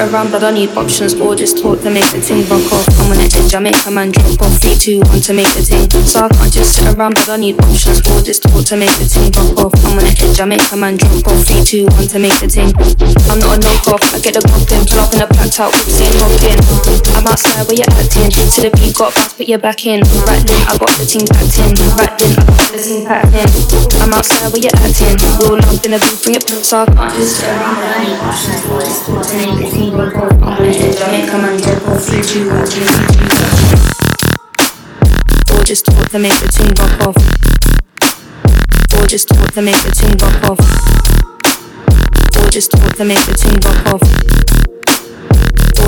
Around, but I need options or just talk to make the thing rock off. I'm on the edge, I make a man drop off. Three, two, one to make the thing. So I can't just sit around, but I need options or just talk to make the thing rock off. I'm on the edge, I make a man drop off. Three, two, one to make the thing. I'm not a knockoff, I get the poppin', pull up in a packed out, saying rockin'. I'm outside where you're acting, to the beat, got bounce, put your back in. Rattling, I got the ting packed in. Rattling, I got the ting packed in. I'm outside where you're acting, roll up in a booth, bring it, so I can't just sit around, but I need options or just talk to make the the a man off. Three, two, one, two, three, two, or just talk to make the tune rock off. Or just talk to make the tune rock off. Or just talk to make the tune rock off.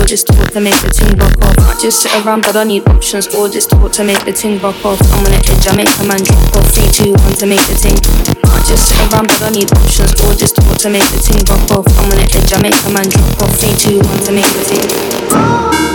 Or just talk to make the tune rock off. Can't just sit around, but I need options. Or just talk to make the tune rock off. I'm on the edge, I make a man drop off. Three, two, one to make the ting. Can't just sit around, but I need options. Or just talk to make the ting rock off. I'm on the edge, I make a man drop off. Three, two, one to make the ting.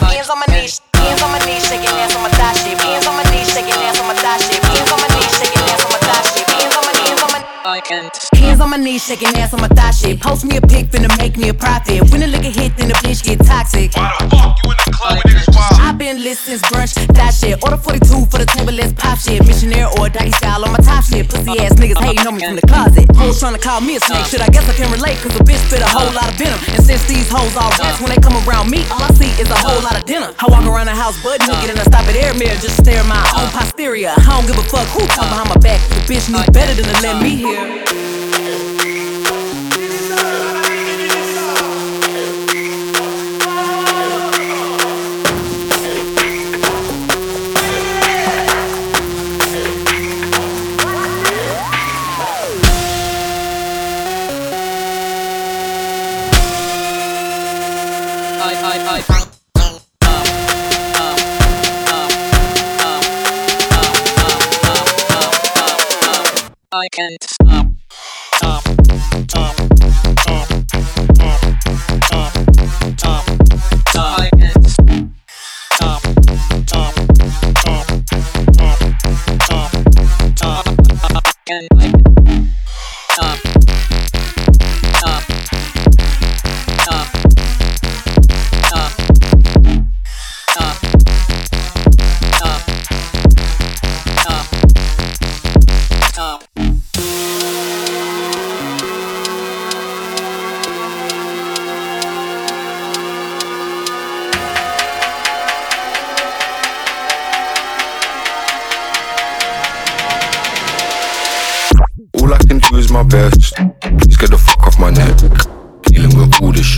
Hands on my knees, hands on my knees, shaking ass on my thigh shape. Hands on my knees, shaking ass on my thigh shape. Hands on my knees, shaking ass on my thigh shape. Hands on my hands on my I can't. Hands on my knees, shaking ass on my thigh shape. Post me a pic, finna make me a profit. When the liquor hit, then the bitch get toxic. Why the fuck you in the club with niggas? Been lit since brunch, that shit. Order 42 for the table, let's pop shit. Missionaire or doggy style on my top shit. Pussy ass niggas hating on me from the closet. Hoes trying to call me a snake. Shit, I guess I can relate, cause a bitch spit a whole lot of venom. And since these hoes all rats, when they come around me, all I see is a whole lot of dinner. I walk around the house butt naked and I stop at air mirror, just stare at my own posterior. I don't give a fuck who talk behind my back. The bitch knew better than to let me hear.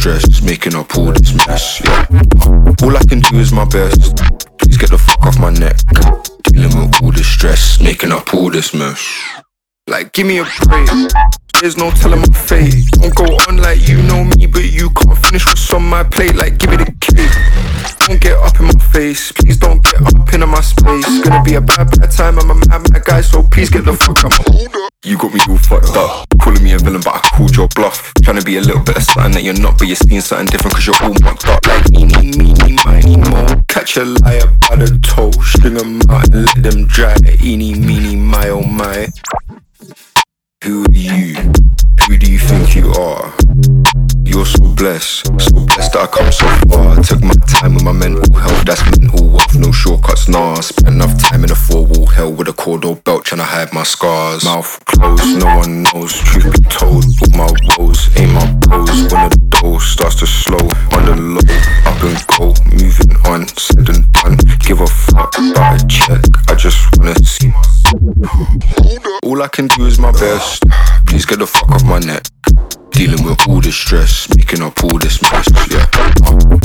With stress, making up all this mess. Yeah. All I can do is my best. Please get the fuck off my neck. Dealing with all this stress, making up all this mess. Like, give me a break. There's no telling my fate. Don't go on like you know me, but you can't finish what's on my plate. Like, give it a cake. Don't get up in my face. Please don't get up into my space. Gonna be a bad, bad time. I'm a mad, mad guy, so please get the fuck out my You got me all fucked up. Calling me a villain, but I called your bluff. Trying to be a little bit of something that you're not, but you're seeing something different cause you're all mucked up. Like, eeny, meeny, miny, mo. Catch a liar by the toe. String 'em out and let them dry. Eeny, meeny, my, oh my. Who are you? Who do you think you are? You're so blessed, so blessed that I come so far. I took my time with my mental health, that's mental wealth, no shortcuts, nah. Spent enough time in a four wall hell with a cordal belt trying to hide my scars. Mouth closed, no one knows, truth be told. All my woes ain't my blows. When the dough starts to slow, on the low, up and go, moving on, said and done. Give a fuck about a check, I just wanna see my all I can do is my best. Please get the fuck off my neck. Dealing with all this stress, making up all this mess. Yeah.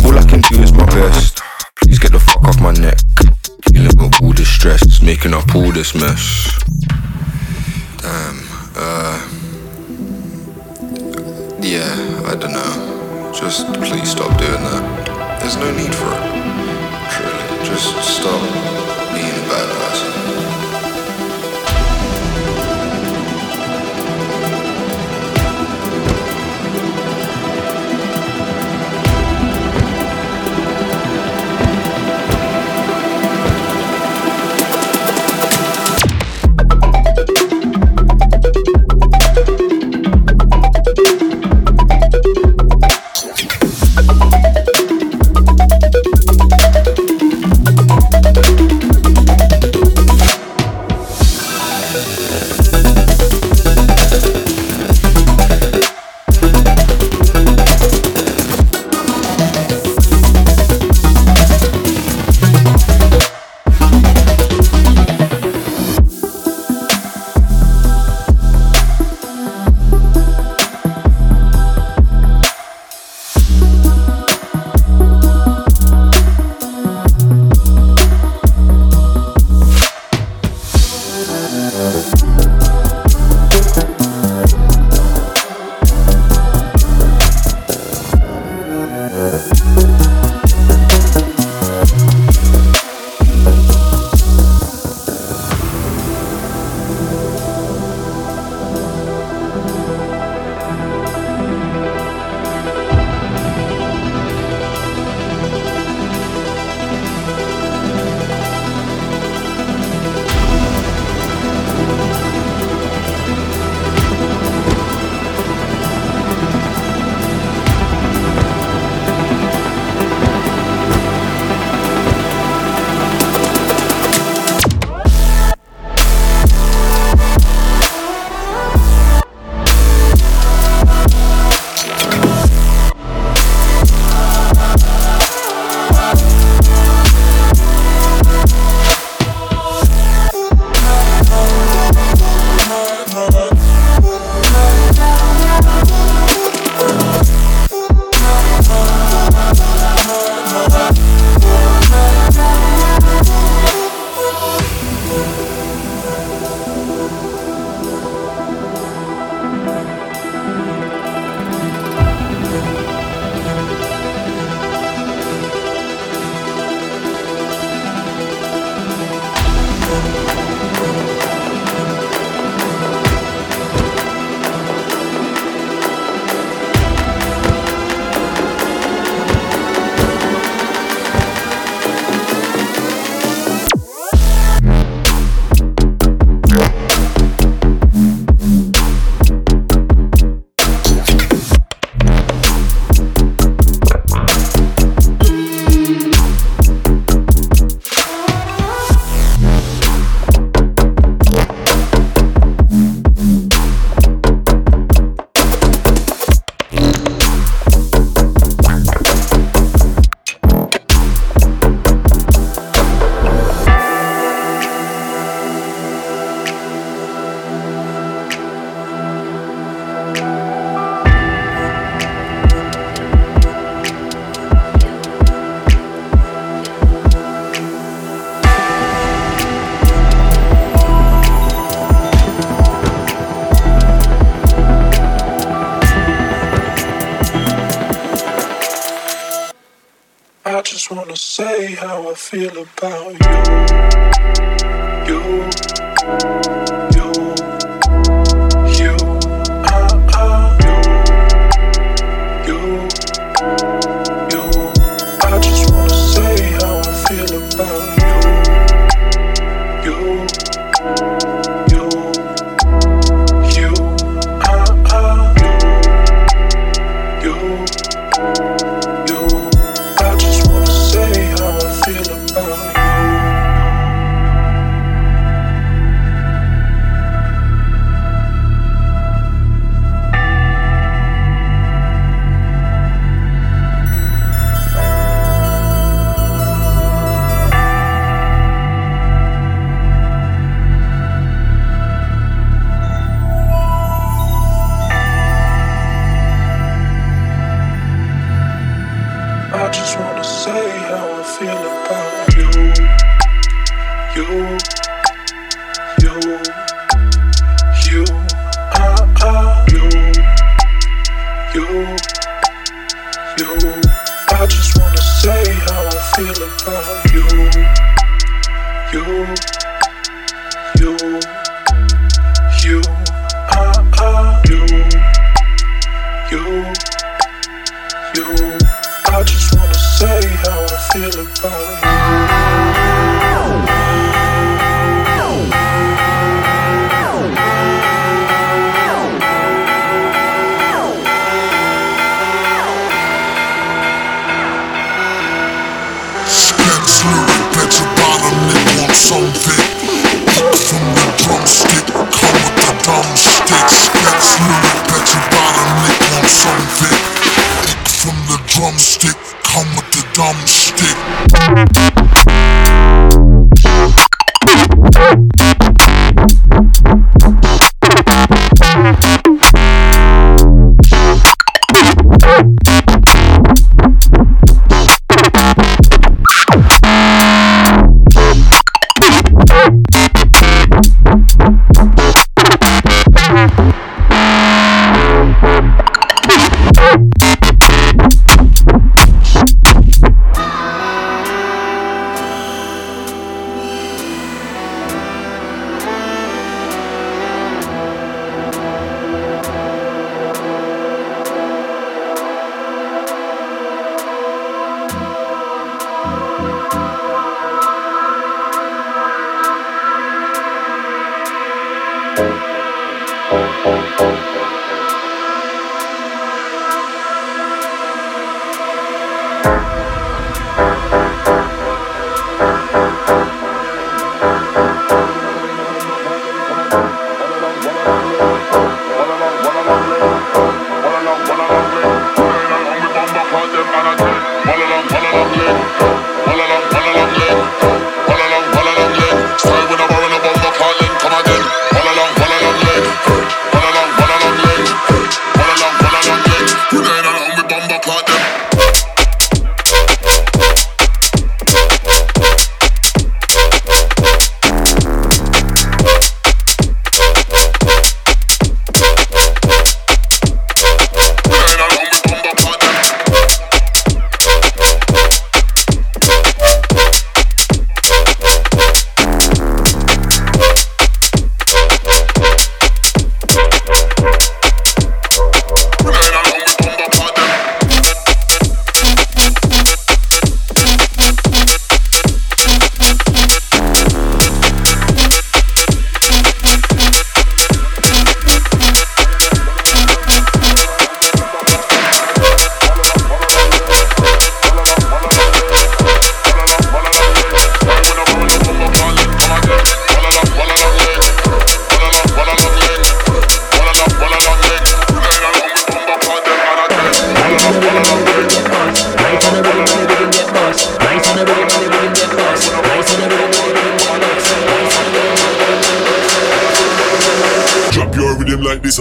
All I can do is my best. Please get the fuck off my neck. Dealing with all this stress, making up all this mess. Damn. Uh. Yeah, I don't know. Just please stop doing that. There's no need for it. Truly, just stop being a bad person.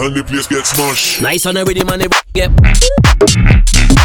and the place get smashed. Nice on the rhythm and get.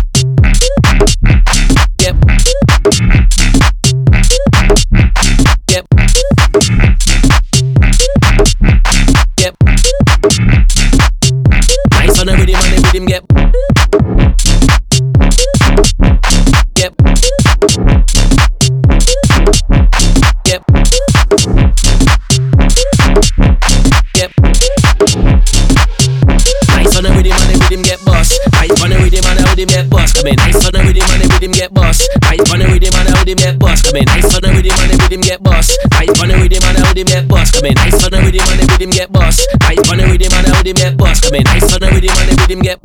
The rhythm get.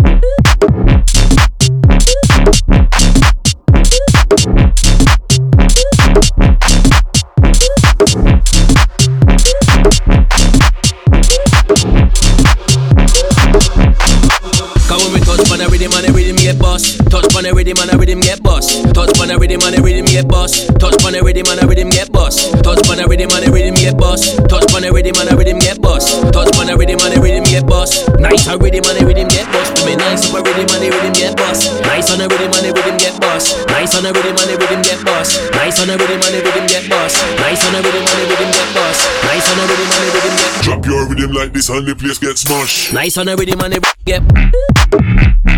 Come when we touch on the rhythm and the rhythm get bust. On the rhythm and the rhythm get bust. Touch on the rhythm and the rhythm get bust. Touch on the rhythm and the rhythm get bust. Touch on the rhythm and the rhythm get bust. Touch on the rhythm and the rhythm get bust. Touch on the rhythm and the rhythm get bust. Nice on rhythm and the rhythm get bust. I mean nice on the rhythm and the rhythm get bust. Nice on the rhythm and the rhythm get bust. Nice on the rhythm and the rhythm get bust. Nice on the rhythm and the rhythm get bust. Nice on the rhythm and the rhythm get bust. Nice on the rhythm and the rhythm get. Drop your rhythm like this and the place get smashed. Nice on the rhythm and the rhythm get. Get.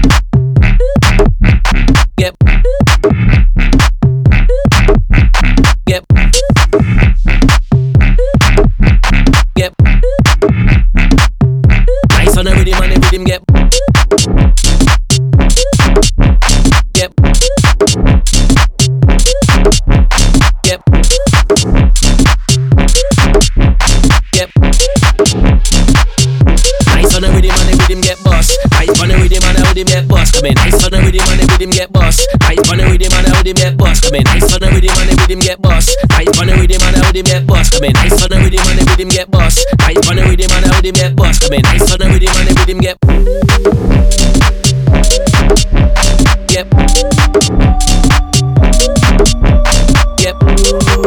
In. Nice on the rhythm and the rhythm get bust. Nice on the rhythm and the rhythm get bust. Come in. Nice on the rhythm and the rhythm get bust. Nice on the rhythm and the rhythm get bust. Come in. Nice on the rhythm and the rhythm get bust. Nice on the rhythm and the rhythm get bust. Come in. Nice on the rhythm and the rhythm get. Yep. Yep.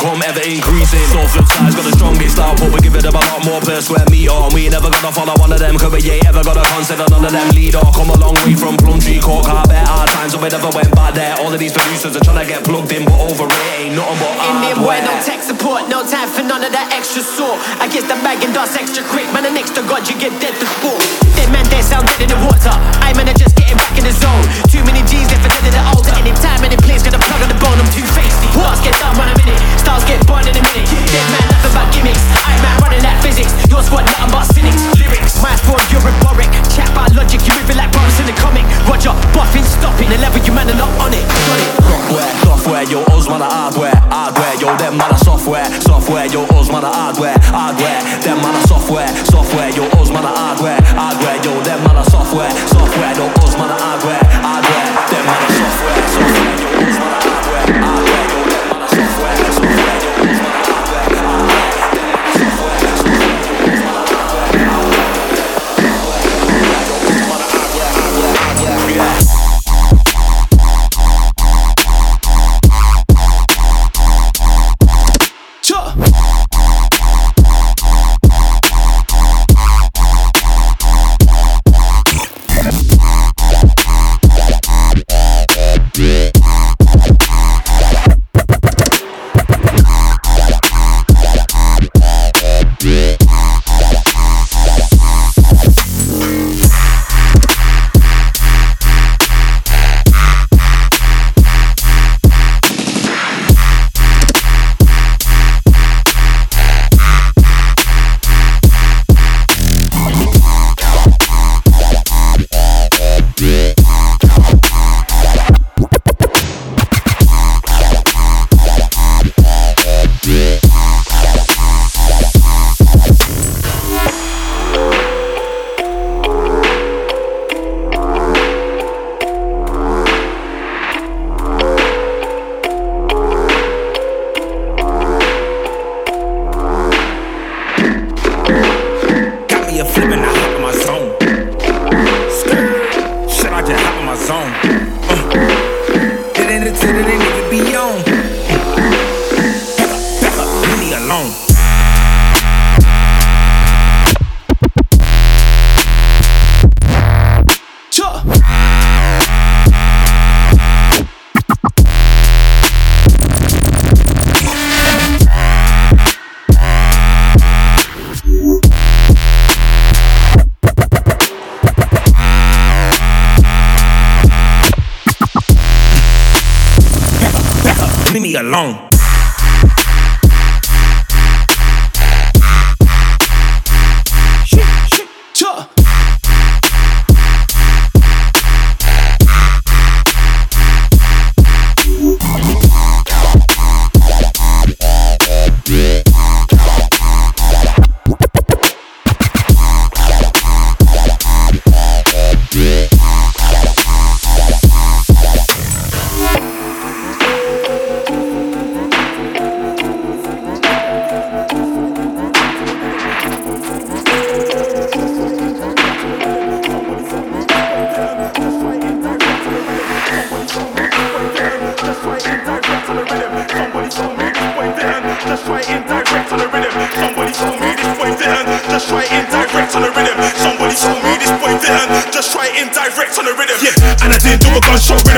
Income ever increasing. So flip side's got the strongest output. we give it up a lot more per square meter. And we never gonna follow one of them, cause we ain't ever gonna consider none of them leader. Come a long way from Plumtree Court, carpet, hard times, so we never went back there. All of these producers are trying to get plugged in, but over it ain't nothing but Indian boy, no tech support, no time for none of that extra sort. I guess the bag and dust extra quick, man. And next to God, you get dead to sport. Dead man, they sound dead in the water. I man, are just getting back in the zone. Too many G's, they're for dead in the altar. Any time, any place, gonna plug on the bone. I'm too feisty. Bars get done, run a minute. Stars get burned in a minute. Dead man, nothing but gimmicks. I man, running that physics. Your squad, nothing but cynics. Lyrics, my fraud, you're rhetoric. Chat about logic, you moving like bums in the comic. Roger, buffing, stopping. The level you man are not on it. Got it. Software, software, yo, us man are hardware, hardware, yo, them man are software, software, yo, us man are hardware, hardware, them man are software, software, yo, us man are hardware, hardware, yo, them man are software, software, yo, us man are hardware, hardware, them man are software, software, yo, us man are hardware, hardware,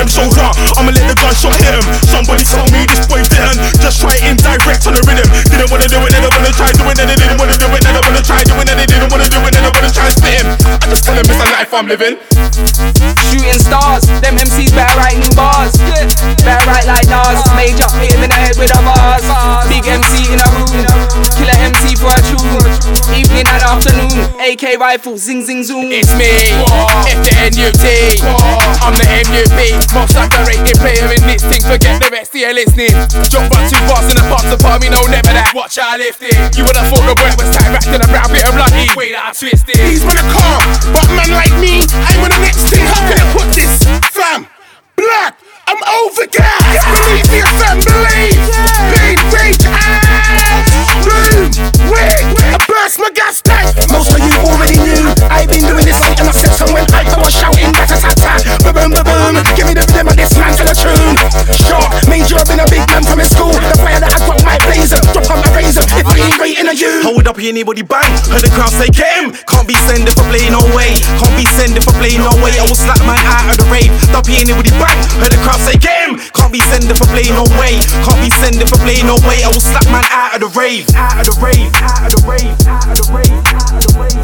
rhythm, so raw. I'ma let the gunshot hit him. Somebody told me this boy didn't. Just try indirect on the rhythm. Didn't wanna do it, never wanna try doing it. They didn't wanna do it, never wanna try doing it. They didn't wanna do it, never wanna try spit him. I just tell him it's a life I'm living. Shooting stars, them MCs better writing bars. Better write like Nas. Major, hit him in the head with a vase. Big MC in a room, killer MC for a tune. Evening and afternoon, AK rifle, zing zing zoom. It's me, F the NUT. I'm the MUP, most underrated player in this thing. Forget the rest, you're listening. Jump back too fast in the box apart, me no never that. Watch how I lift it. You would have thought the work was tight back to the brown bit of bloody. Wait, I twist it. These men are calm, but man like me, I'm on the next thing. How can I put this? Fam, black, I'm over gas. Believe me, fam, believe. Big reach out. Boom, wait, burst my gas tank. Most of you already knew I've been doing this late and I said so when I, was shouting that a ta ba boom ba boom. Give me the rhythm of this man for the tune. Short, major been a big man from his school. The fire that I got my blazer, drop on my razor. If I ain't rating a you, hold up, anybody bang. Heard the crowd say get him. Can't be sending for play no way. Can't be sending for play no way. I will slap my eye out of the rave. Stop anybody bang. Heard the crowd say get him. Can't be sending for play no way. Can't be sending for play no way. I will slap man out of the rave. Out of the rave. Out of the rave. Out of the. Out of.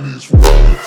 Chinese food.